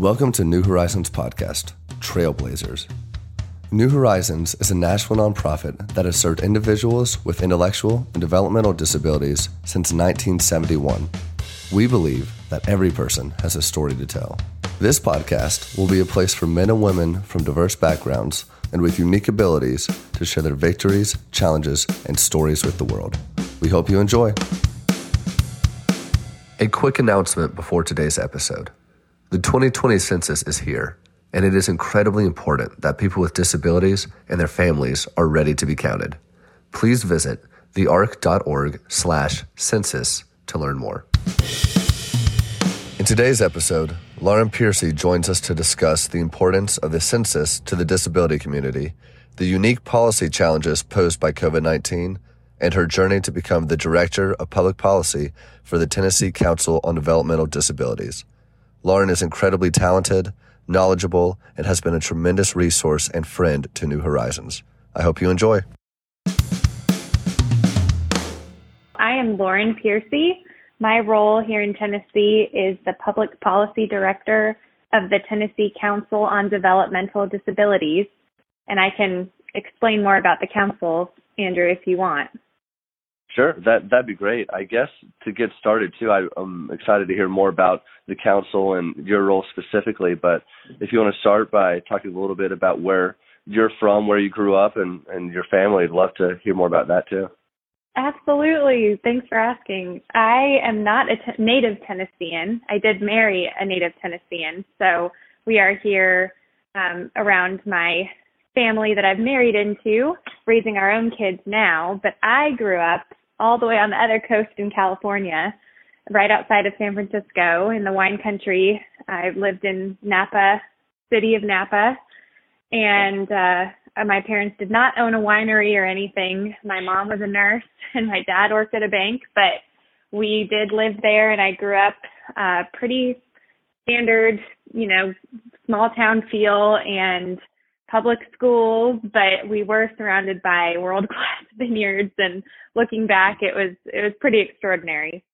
Welcome to New Horizons Podcast, Trailblazers. New Horizons is a national nonprofit that has served individuals with intellectual and developmental disabilities since 1971. We believe that every person has a story to tell. This podcast will be a place for men and women from diverse backgrounds and with unique abilities to share their victories, challenges, and stories with the world. We hope you enjoy. A quick announcement before today's episode. The 2020 census is here, and it is incredibly important that people with disabilities and their families are ready to be counted. Please visit thearc.org slash census to learn more. In today's episode, Lauren Pearcy joins us to discuss the importance of the census to the disability community, the unique policy challenges posed by COVID 19, and her journey to become the Director of Public Policy for the Tennessee Council on Developmental Disabilities. Lauren is incredibly talented, knowledgeable, and has been a tremendous resource and friend to New Horizons. I hope you enjoy. I am Lauren Pearcy. My role here in Tennessee is the Public Policy Director of the Tennessee Council on Developmental Disabilities, and I can explain more about the council, Andrew, if you want. Sure, that that'd be great. I guess to get started too, I, I'm excited to hear more about the council and your role specifically. But if you want to start by talking a little bit about where you're from, where you grew up, and and your family, I'd love to hear more about that too. Absolutely. Thanks for asking. I am not a t- native Tennessean. I did marry a native Tennessean, so we are here um, around my family that I've married into, raising our own kids now. But I grew up all the way on the other coast in California, right outside of San Francisco in the wine country. I lived in Napa, city of Napa, and uh, my parents did not own a winery or anything. My mom was a nurse and my dad worked at a bank, but we did live there and I grew up uh pretty standard, you know, small town feel and public schools, but we were surrounded by world class vineyards and looking back it was it was pretty extraordinary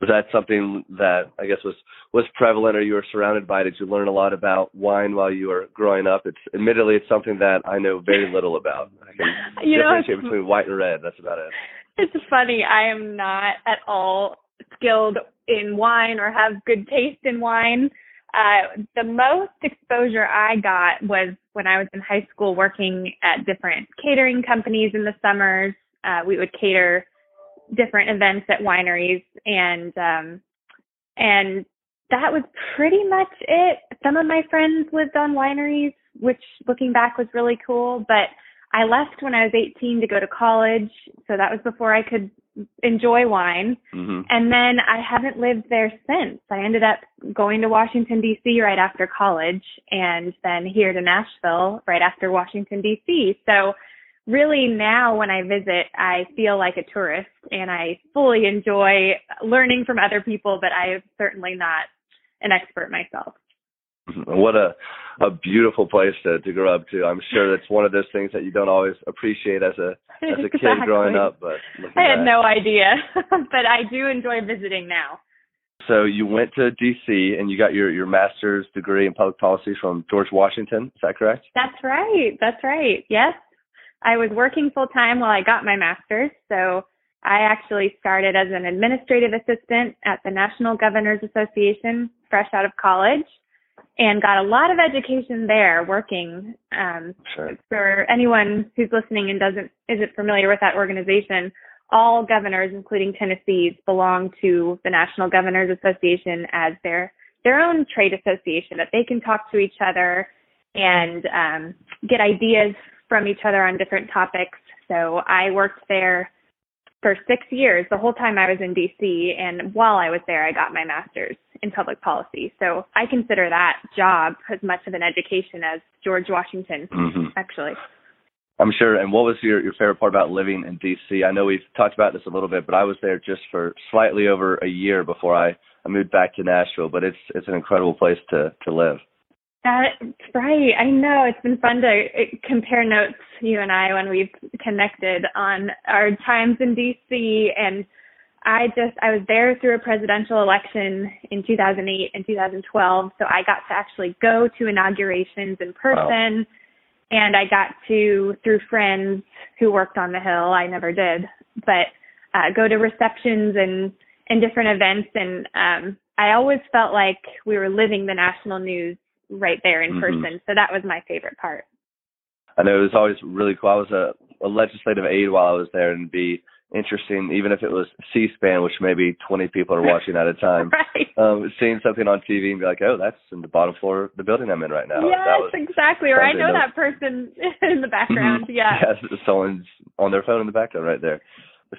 was that something that I guess was was prevalent, or you were surrounded by? Did you learn a lot about wine while you were growing up? It's admittedly it's something that I know very little about. I can you differentiate know, between white and red. That's about it. It's funny. I am not at all skilled in wine or have good taste in wine. Uh, the most exposure I got was when I was in high school working at different catering companies in the summers. Uh, we would cater different events at wineries and um and that was pretty much it. Some of my friends lived on wineries, which looking back was really cool, but I left when I was 18 to go to college, so that was before I could enjoy wine. Mm-hmm. And then I haven't lived there since. I ended up going to Washington D.C. right after college and then here to Nashville right after Washington D.C. So really now when I visit, I feel like a tourist and I fully enjoy learning from other people, but I am certainly not an expert myself. What a a beautiful place to to grow up to. I'm sure that's one of those things that you don't always appreciate as a as a exactly. kid growing up. But I had back. no idea, but I do enjoy visiting now. So you went to DC and you got your your master's degree in public policy from George Washington. Is that correct? That's right. That's right. Yes. I was working full time while I got my master's. So I actually started as an administrative assistant at the National Governors Association fresh out of college and got a lot of education there working. Um, Sure. for anyone who's listening and doesn't isn't familiar with that organization, all governors, including Tennessee's, belong to the National Governors Association as their their own trade association that they can talk to each other and um, get ideas from each other on different topics. So I worked there for six years, the whole time I was in DC, and while I was there, I got my master's in public policy. So I consider that job as much of an education as George Washington, hmm actually. I'm sure. And what was your your favorite part about living in DC? I know we've talked about this a little bit, but I was there just for slightly over a year before I, I moved back to Nashville. But it's it's an incredible place to to live. That's right. I know it's been fun to uh, compare notes, you and I, when we've connected on our times in DC. And I just I was there through a presidential election in 2008 and 2012, so I got to actually go to inaugurations in person, wow. and I got to through friends who worked on the Hill. I never did, but uh, go to receptions and and different events, and um, I always felt like we were living the national news right there in mm-hmm. person. So that was my favorite part. I know it was always really cool. I was a, a legislative aide while I was there, and be interesting, even if it was C-SPAN, which maybe 20 people are watching at a time. right. Um, seeing something on TV and be like, oh, that's in the bottom floor of the building I'm in right now. Yes, exactly. Or I know that person in the background. Mm-hmm. Yeah. Yes, someone's on their phone in the background right there.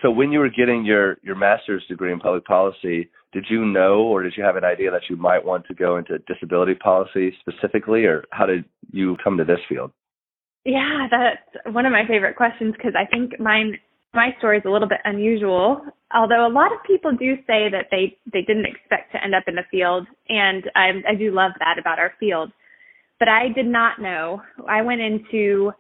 So when you were getting your your master's degree in public policy, did you know or did you have an idea that you might want to go into disability policy specifically, or how did you come to this field? Yeah, that's one of my favorite questions because I think mine my story is a little bit unusual. Although a lot of people do say that they they didn't expect to end up in the field, and I, I do love that about our field. But I did not know. I went into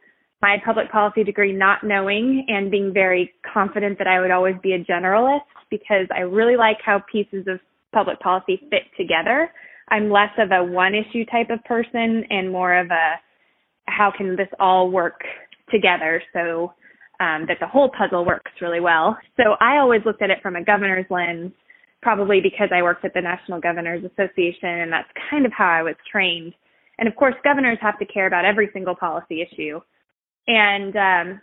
my public policy degree not knowing and being very confident that I would always be a generalist because I really like how pieces of public policy fit together. I'm less of a one issue type of person and more of a how can this all work together so um, that the whole puzzle works really well. So I always looked at it from a governor's lens, probably because I worked at the National Governors Association and that's kind of how I was trained. And of course, governors have to care about every single policy issue. And um,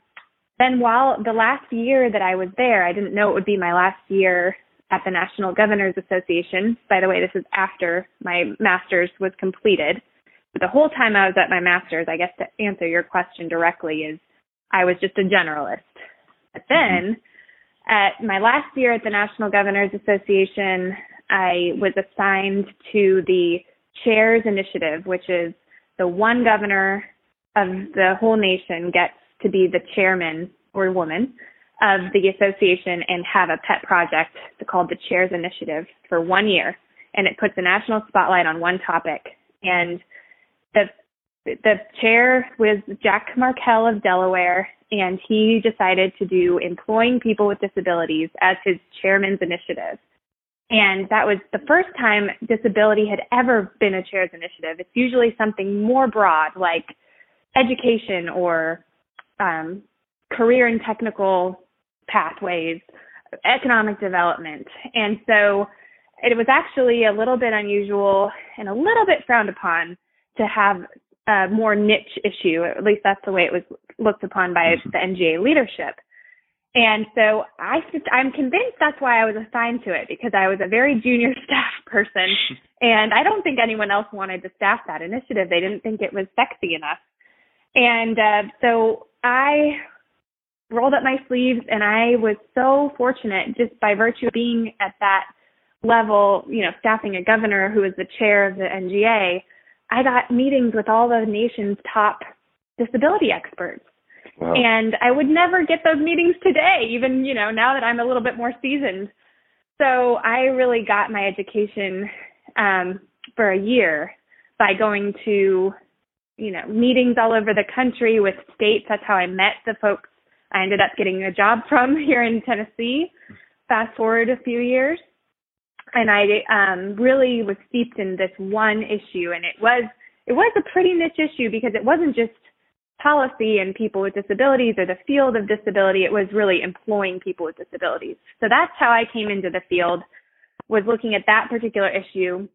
then while the last year that I was there, I didn't know it would be my last year at the National Governors Association. By the way, this is after my master's was completed. But the whole time I was at my master's, I guess to answer your question directly is I was just a generalist. But mm-hmm. then at my last year at the National Governors Association, I was assigned to the Chairs Initiative, which is the one governor of the whole nation gets to be the chairman or woman of the association and have a pet project called the Chairs Initiative for one year. And it puts a national spotlight on one topic. And the the chair was Jack Markell of Delaware, and he decided to do employing people with disabilities as his chairman's initiative. And that was the first time disability had ever been a chair's initiative. It's usually something more broad, like education or um, career and technical pathways, economic development. And so it was actually a little bit unusual and a little bit frowned upon to have a more niche issue. At least that's the way it was looked upon by mm-hmm. the NGA leadership. And so I, I'm convinced that's why I was assigned to it because I was a very junior staff person, and I don't think anyone else wanted to staff that initiative. They didn't think it was sexy enough. And uh, so I rolled up my sleeves and I was so fortunate just by virtue of being at that level, you know, staffing a governor who was the chair of the NGA, I got meetings with all the nation's top disability experts. Wow. And I would never get those meetings today, even, you know, now that I'm a little bit more seasoned. So I really got my education um, for a year by going to you know, meetings all over the country with states. That's how I met the folks I ended up getting a job from here in Tennessee. Fast forward a few years, and I um, really was steeped in this one issue, and it was it was a pretty niche issue because it wasn't just policy and people with disabilities or the field of disability. It was really employing people with disabilities. So that's how I came into the field was looking at that particular issue.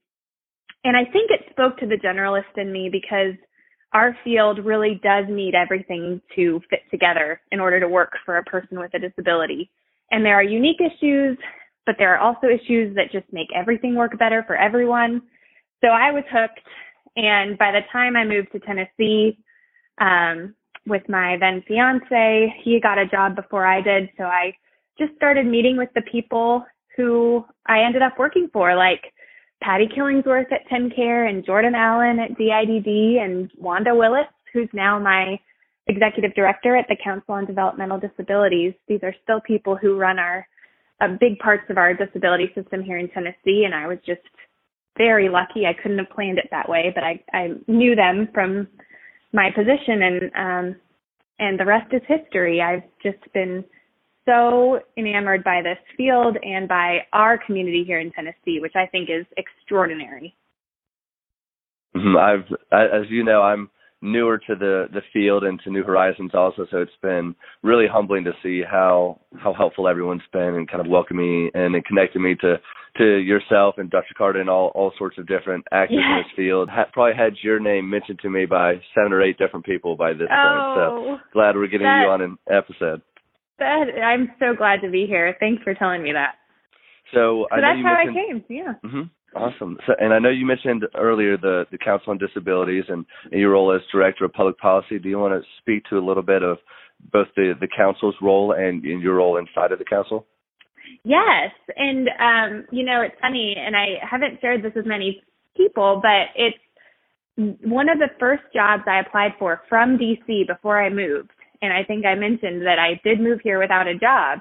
And I think it spoke to the generalist in me because our field really does need everything to fit together in order to work for a person with a disability. And there are unique issues, but there are also issues that just make everything work better for everyone. So I was hooked. And by the time I moved to Tennessee, um, with my then fiance, he got a job before I did. So I just started meeting with the people who I ended up working for, like Patty Killingsworth at TennCare and Jordan Allen at DIDD and Wanda Willis, who's now my executive director at the Council on Developmental Disabilities. These are still people who run our uh, big parts of our disability system here in Tennessee, and I was just very lucky. I couldn't have planned it that way, but I, I knew them from my position, and um, and the rest is history. I've just been so enamored by this field and by our community here in Tennessee, which I think is extraordinary. Mm-hmm. I've, as you know, I'm newer to the the field and to New Horizons also, so it's been really humbling to see how how helpful everyone's been and kind of welcoming and connecting me to to yourself and Dr. Carter and all all sorts of different actors yes. in this field. Ha- probably had your name mentioned to me by seven or eight different people by this oh, point. So glad we're getting that, you on an episode. That I'm so glad to be here. Thanks for telling me that. So, so that's how I came. Yeah. Mm-hmm. Awesome. So, and I know you mentioned earlier the, the Council on Disabilities and, and your role as Director of Public Policy. Do you want to speak to a little bit of both the, the Council's role and, and your role inside of the Council? Yes. And, um, you know, it's funny, and I haven't shared this with many people, but it's one of the first jobs I applied for from DC before I moved. And I think I mentioned that I did move here without a job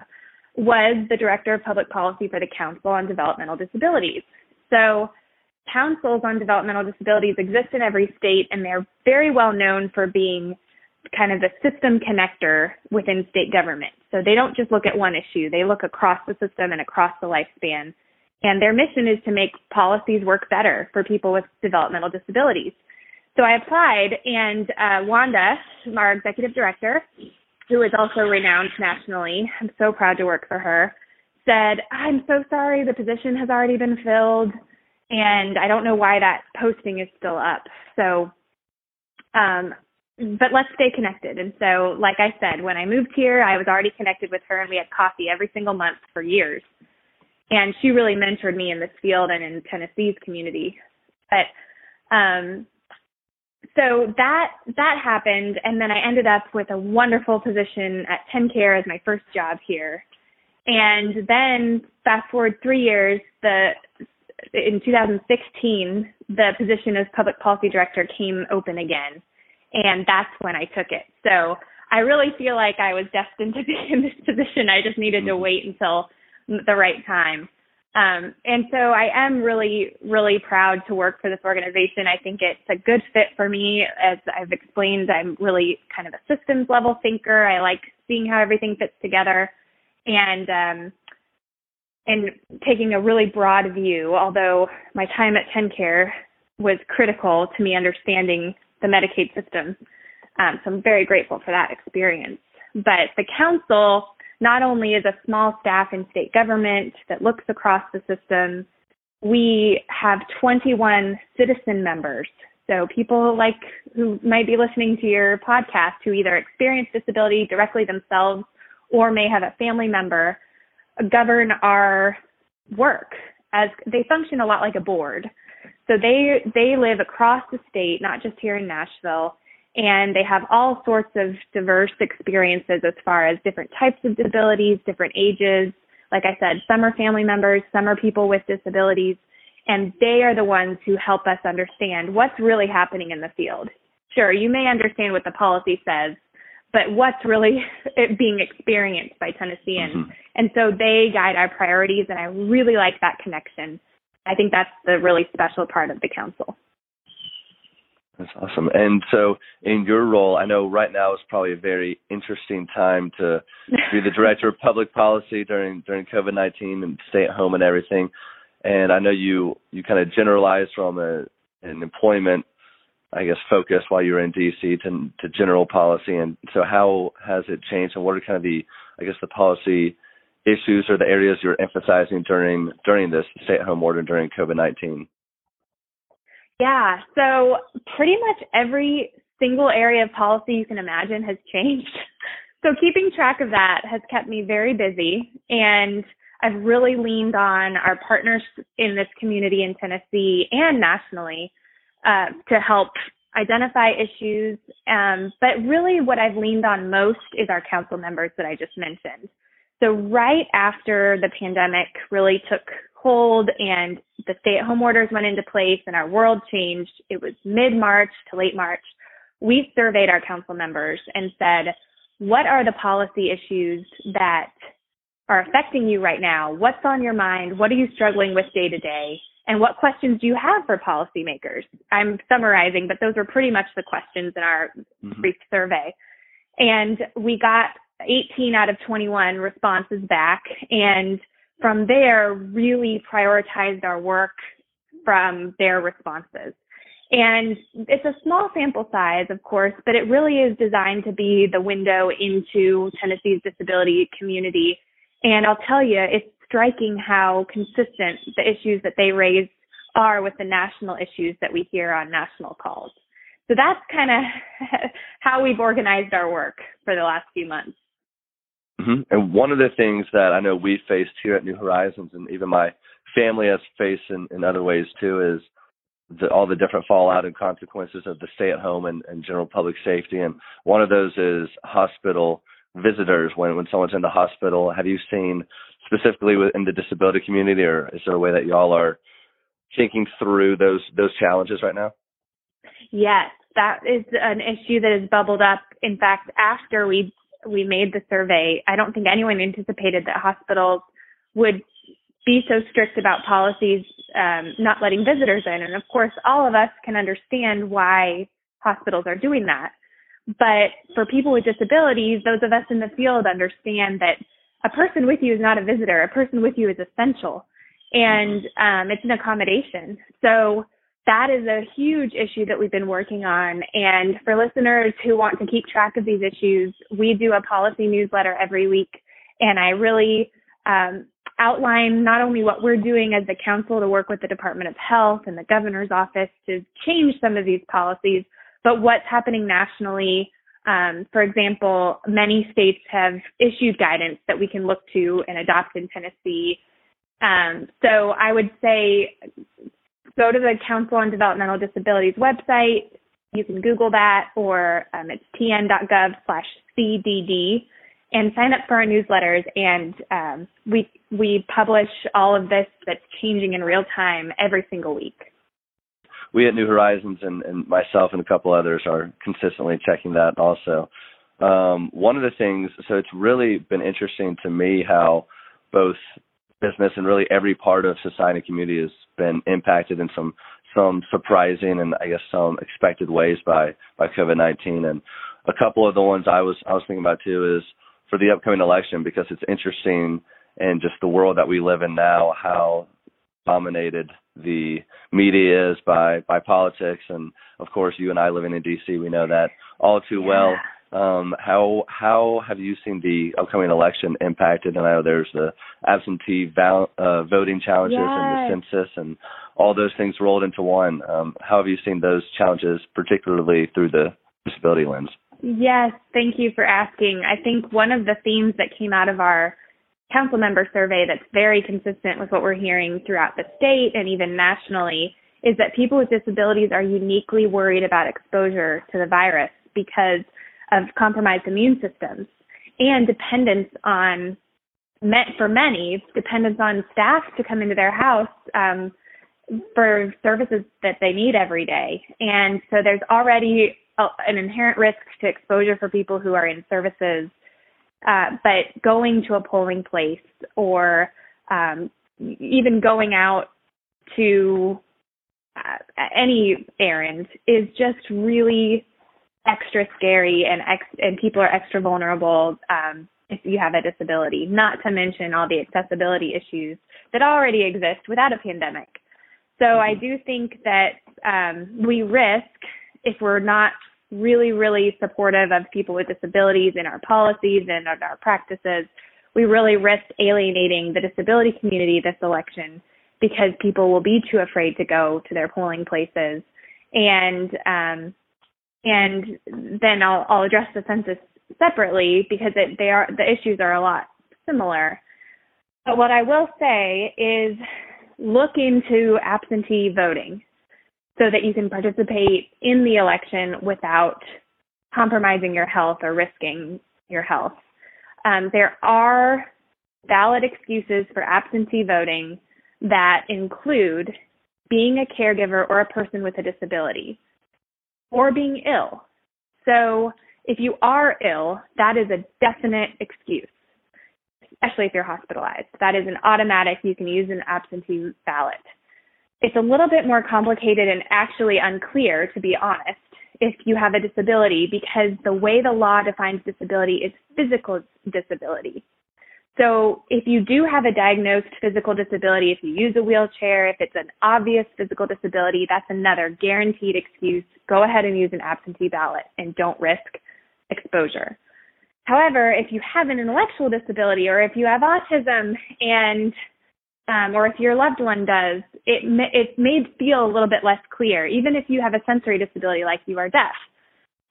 was the Director of Public Policy for the Council on Developmental Disabilities. So councils on developmental disabilities exist in every state and they're very well known for being kind of the system connector within state government. So they don't just look at one issue, they look across the system and across the lifespan. And their mission is to make policies work better for people with developmental disabilities. So I applied, and uh, Wanda, our executive director, who is also renowned nationally, I'm so proud to work for her, said, I'm so sorry, the position has already been filled, and I don't know why that posting is still up. So, um, but let's stay connected. And so, like I said, when I moved here, I was already connected with her, and we had coffee every single month for years. And she really mentored me in this field and in Tennessee's community. But um, so that that happened, and then I ended up with a wonderful position at TennCare as my first job here. And then fast forward three years, the in 2016, the position as public policy director came open again, and that's when I took it. So I really feel like I was destined to be in this position. I just needed to mm-hmm. wait until the right time. Um, and so I am really, really proud to work for this organization. I think it's a good fit for me. As I've explained, I'm really kind of a systems level thinker. I like seeing how everything fits together and um, and taking a really broad view. Although my time at TennCare was critical to me understanding the Medicaid system, um, so I'm very grateful for that experience. But the council not only is a small staff in state government that looks across the system, we have 21 citizen members. So people like who might be listening to your podcast who either experience disability directly themselves or may have a family member govern our work as they function a lot like a board. So they they live across the state, not just here in Nashville, and they have all sorts of diverse experiences as far as different types of disabilities, different ages. Like I said, some are family members, some are people with disabilities, and they are the ones who help us understand what's really happening in the field. Sure, you may understand what the policy says, but what's really being experienced by Tennesseans. Mm-hmm. And so they guide our priorities, and I really like that connection. I think that's the really special part of the council. That's awesome. And so, in your role, I know right now is probably a very interesting time to be the director of public policy during during COVID nineteen and stay at home and everything. And I know you you kind of generalized from a, an employment I guess, focus while you were in DC to, to general policy. And so, how has it changed, and what are kind of the, I guess, the policy issues or the areas you're emphasizing during during this stay-at-home order during COVID-19? Yeah, so pretty much every single area of policy you can imagine has changed. So keeping track of that has kept me very busy, and I've really leaned on our partners in this community in Tennessee and nationally uh, to help identify issues. Um, but really, what I've leaned on most is our council members that I just mentioned. So, right after the pandemic really took hold and the stay at home orders went into place and our world changed, it was mid March to late March. We surveyed our council members and said, what are the policy issues that are affecting you right now? What's on your mind? What are you struggling with day to day? and what questions do you have for policymakers? I'm summarizing, but those were pretty much the questions in our mm-hmm. brief survey. And we got 18 out of 21 responses back. And from there, really prioritized our work from their responses. And it's a small sample size, of course, but it really is designed to be the window into Tennessee's disability community. And I'll tell you, it's striking how consistent the issues that they raise are with the national issues that we hear on national calls. So that's kind of how we've organized our work for the last few months. Mm-hmm. And one of the things that I know we faced here at New Horizons, and even my family has faced in, in other ways too, is the, all the different fallout and consequences of the stay-at-home and, and general public safety. And one of those is hospital visitors. When when someone's in the hospital, have you seen specifically in the disability community, or is there a way that y'all are thinking through those those challenges right now? Yes, that is an issue that has bubbled up. In fact, after we we made the survey, I don't think anyone anticipated that hospitals would be so strict about policies um, not letting visitors in. And of course, all of us can understand why hospitals are doing that. But for people with disabilities, those of us in the field understand that a person with you is not a visitor. A person with you is essential, and um, it's an accommodation. So that is a huge issue that we've been working on. And for listeners who want to keep track of these issues, we do a policy newsletter every week. And I really um, outline not only what we're doing as the council to work with the Department of Health and the governor's office to change some of these policies, but what's happening nationally. Um, for example, many states have issued guidance that we can look to and adopt in Tennessee. Um, so I would say go to the Council on Developmental Disabilities website. You can Google that, or um, it's tn.gov slash CDD, and sign up for our newsletters. And um, we we publish all of this that's changing in real time every single week. We at New Horizons and, and myself and a couple others are consistently checking that also. Um, one of the things, so it's really been interesting to me how both business and really every part of society and community has been impacted in some some surprising and I guess some expected ways by by COVID nineteen. And a couple of the ones I was I was thinking about too is for the upcoming election because it's interesting in just the world that we live in now how dominated the media is by by politics. And of course you and I living in DC we know that all too well um, how how have you seen the upcoming election impacted? And I know there's the absentee val- uh, voting challenges yes. and the census and all those things rolled into one. Um, how have you seen those challenges, particularly through the disability lens? Yes, thank you for asking. I think one of the themes that came out of our council member survey that's very consistent with what we're hearing throughout the state and even nationally is that people with disabilities are uniquely worried about exposure to the virus because of compromised immune systems and dependence on for many dependence on staff to come into their house um, for services that they need every day. And so there's already a, an inherent risk to exposure for people who are in services uh, but going to a polling place or um, even going out to uh, any errand is just really extra scary and ex- and people are extra vulnerable um, if you have a disability. Not to mention all the accessibility issues that already exist without a pandemic. So I do think that um, we risk if we're not really, really supportive of people with disabilities in our policies and our practices, we really risk alienating the disability community this election because people will be too afraid to go to their polling places. And um, and then I'll, I'll address the census separately because it, they are the issues are a lot similar. But what I will say is look into absentee voting so that you can participate in the election without compromising your health or risking your health. Um, there are valid excuses for absentee voting that include being a caregiver or a person with a disability or being ill. So if you are ill, that is a definite excuse, especially if you're hospitalized. That is an automatic, you can use an absentee ballot. It's a little bit more complicated and actually unclear, to be honest, if you have a disability because the way the law defines disability is physical disability. So if you do have a diagnosed physical disability, if you use a wheelchair, if it's an obvious physical disability, that's another guaranteed excuse. Go ahead and use an absentee ballot and don't risk exposure. However, if you have an intellectual disability or if you have autism and um, or if your loved one does, it it may feel a little bit less clear, even if you have a sensory disability like you are deaf.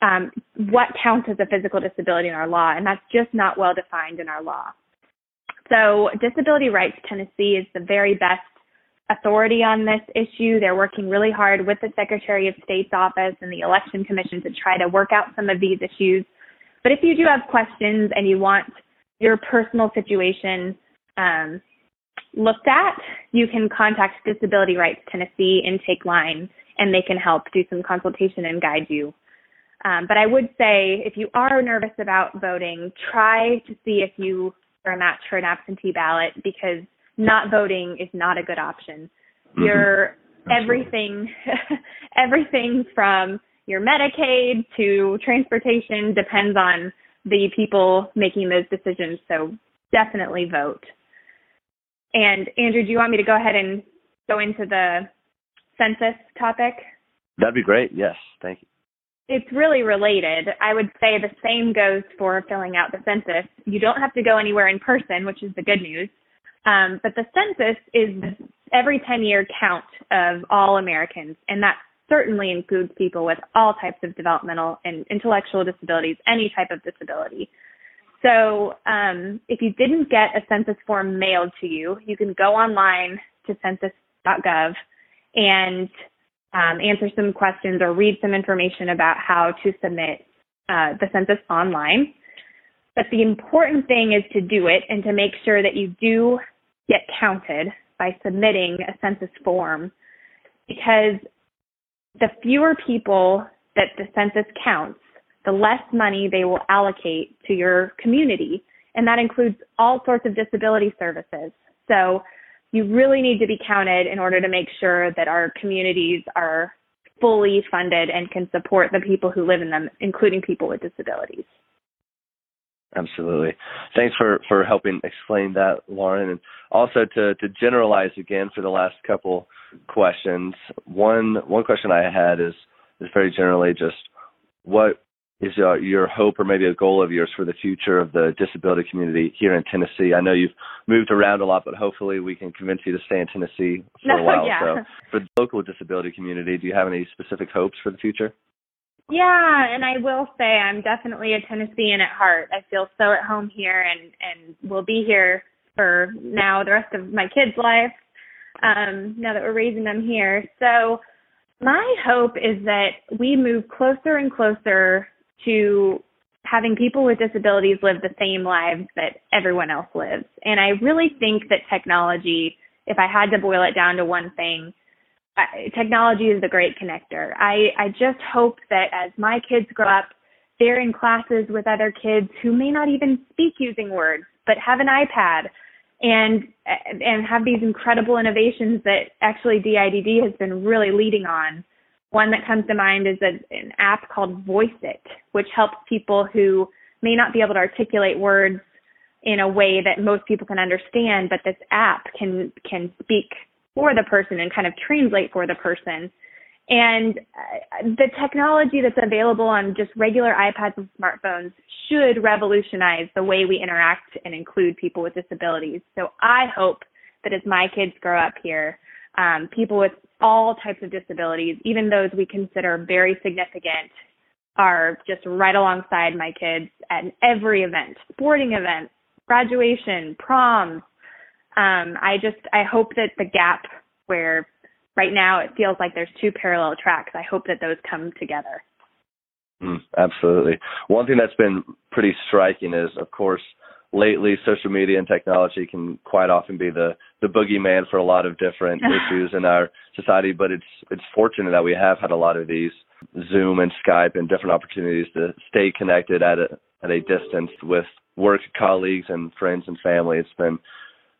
Um, what counts as a physical disability in our law, and that's just not well defined in our law. So, Disability Rights Tennessee is the very best authority on this issue. They're working really hard with the Secretary of State's office and the Election Commission to try to work out some of these issues. But if you do have questions and you want your personal situation um, looked at, you can contact Disability Rights Tennessee intake line and they can help do some consultation and guide you. Um, but I would say if you are nervous about voting, try to see if you are a match for an absentee ballot because not voting is not a good option. Mm-hmm. Your everything, everything from your Medicaid to transportation depends on the people making those decisions. So definitely vote. And Andrew, do you want me to go ahead and go into the census topic? That'd be great. Yes, thank you. It's really related. I would say the same goes for filling out the census. You don't have to go anywhere in person, which is the good news. Um, but the census is every 10 year count of all Americans, and that certainly includes people with all types of developmental and intellectual disabilities, any type of disability. So um, if you didn't get a census form mailed to you, you can go online to census.gov and um, answer some questions or read some information about how to submit uh, the census online. But the important thing is to do it and to make sure that you do get counted by submitting a census form because the fewer people that the census counts, the less money they will allocate to your community. And that includes all sorts of disability services. So you really need to be counted in order to make sure that our communities are fully funded and can support the people who live in them, including people with disabilities. Absolutely. Thanks for, for helping explain that, Lauren. And also to, to generalize again for the last couple questions. One one question I had is is very generally just what is uh, your hope or maybe a goal of yours for the future of the disability community here in Tennessee? I know you've moved around a lot, but hopefully we can convince you to stay in Tennessee for a while. yeah. So, for the local disability community, do you have any specific hopes for the future? Yeah, and I will say I'm definitely a Tennessean at heart. I feel so at home here, and and will be here for now the rest of my kids' life. Um, now that we're raising them here, so my hope is that we move closer and closer to having people with disabilities live the same lives that everyone else lives. And I really think that technology, if I had to boil it down to one thing, technology is the great connector. I, I just hope that as my kids grow up, they're in classes with other kids who may not even speak using words, but have an iPad and and have these incredible innovations that actually DIDD has been really leading on. One that comes to mind is a, an app called Voice It, which helps people who may not be able to articulate words in a way that most people can understand, but this app can can speak for the person and kind of translate for the person. And uh, the technology that's available on just regular iPads and smartphones should revolutionize the way we interact and include people with disabilities. So I hope that as my kids grow up here, um, people with all types of disabilities, even those we consider very significant, are just right alongside my kids at every event, sporting events, graduation, proms, um, I just I hope that the gap where right now it feels like there's two parallel tracks. I hope that those come together. Mm, absolutely. One thing that's been pretty striking is, of course, lately social media and technology can quite often be the the boogeyman for a lot of different issues in our society. But it's it's fortunate that we have had a lot of these Zoom and Skype and different opportunities to stay connected at a at a distance with work colleagues and friends and family. It's been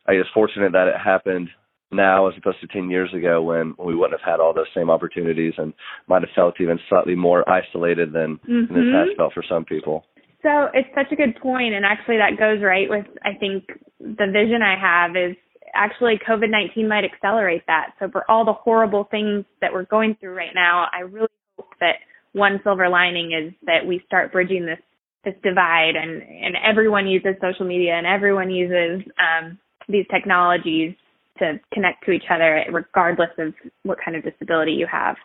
I guess fortunate that it happened now as opposed to 10 years ago when we wouldn't have had all those same opportunities and might have felt even slightly more isolated than, mm-hmm. than this has felt for some people. So it's such a good point, and actually that goes right with I think the vision I have is actually COVID nineteen might accelerate that. So for all the horrible things that we're going through right now, I really hope that one silver lining is that we start bridging this this divide and and everyone uses social media and everyone uses um, these technologies to connect to each other regardless of what kind of disability you have.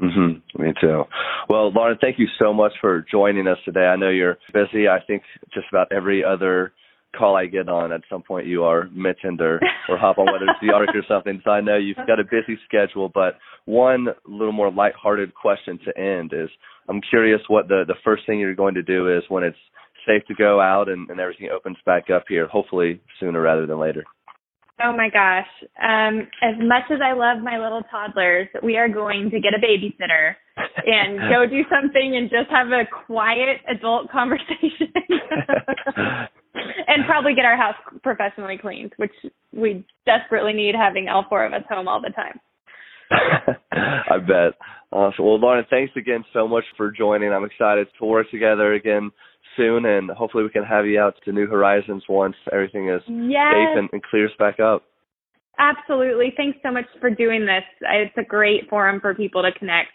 Mm-hmm. Me too. Well, Lauren, thank you so much for joining us today. I know you're busy. I think just about every other call I get on at some point you are mentioned or or hop on whether it's the arc or something. So I know you've got a busy schedule, but one little more lighthearted question to end is I'm curious what the the first thing you're going to do is when it's safe to go out and, and everything opens back up here, hopefully sooner rather than later. Oh my gosh. Um, as much as I love my little toddlers, we are going to get a babysitter and go do something and just have a quiet adult conversation. and probably get our house professionally cleaned, which we desperately need having all four of us home all the time. I bet. Awesome. Well, Lauren, thanks again so much for joining. I'm excited to work together again soon, and hopefully we can have you out to New Horizons once everything is yes. safe and, and clears back up. Absolutely. Thanks so much for doing this. It's a great forum for people to connect.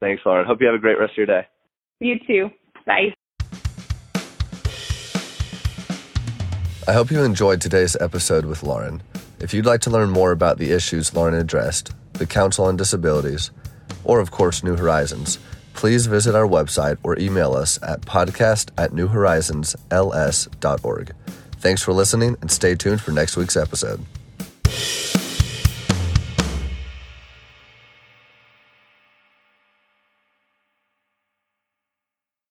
Thanks, Lauren. Hope you have a great rest of your day. You too. Bye. I hope you enjoyed today's episode with Lauren. If you'd like to learn more about the issues Lauren addressed, the Council on Disabilities, or of course New Horizons, please visit our website or email us at podcast at newhorizonsls.org. Thanks for listening and stay tuned for next week's episode.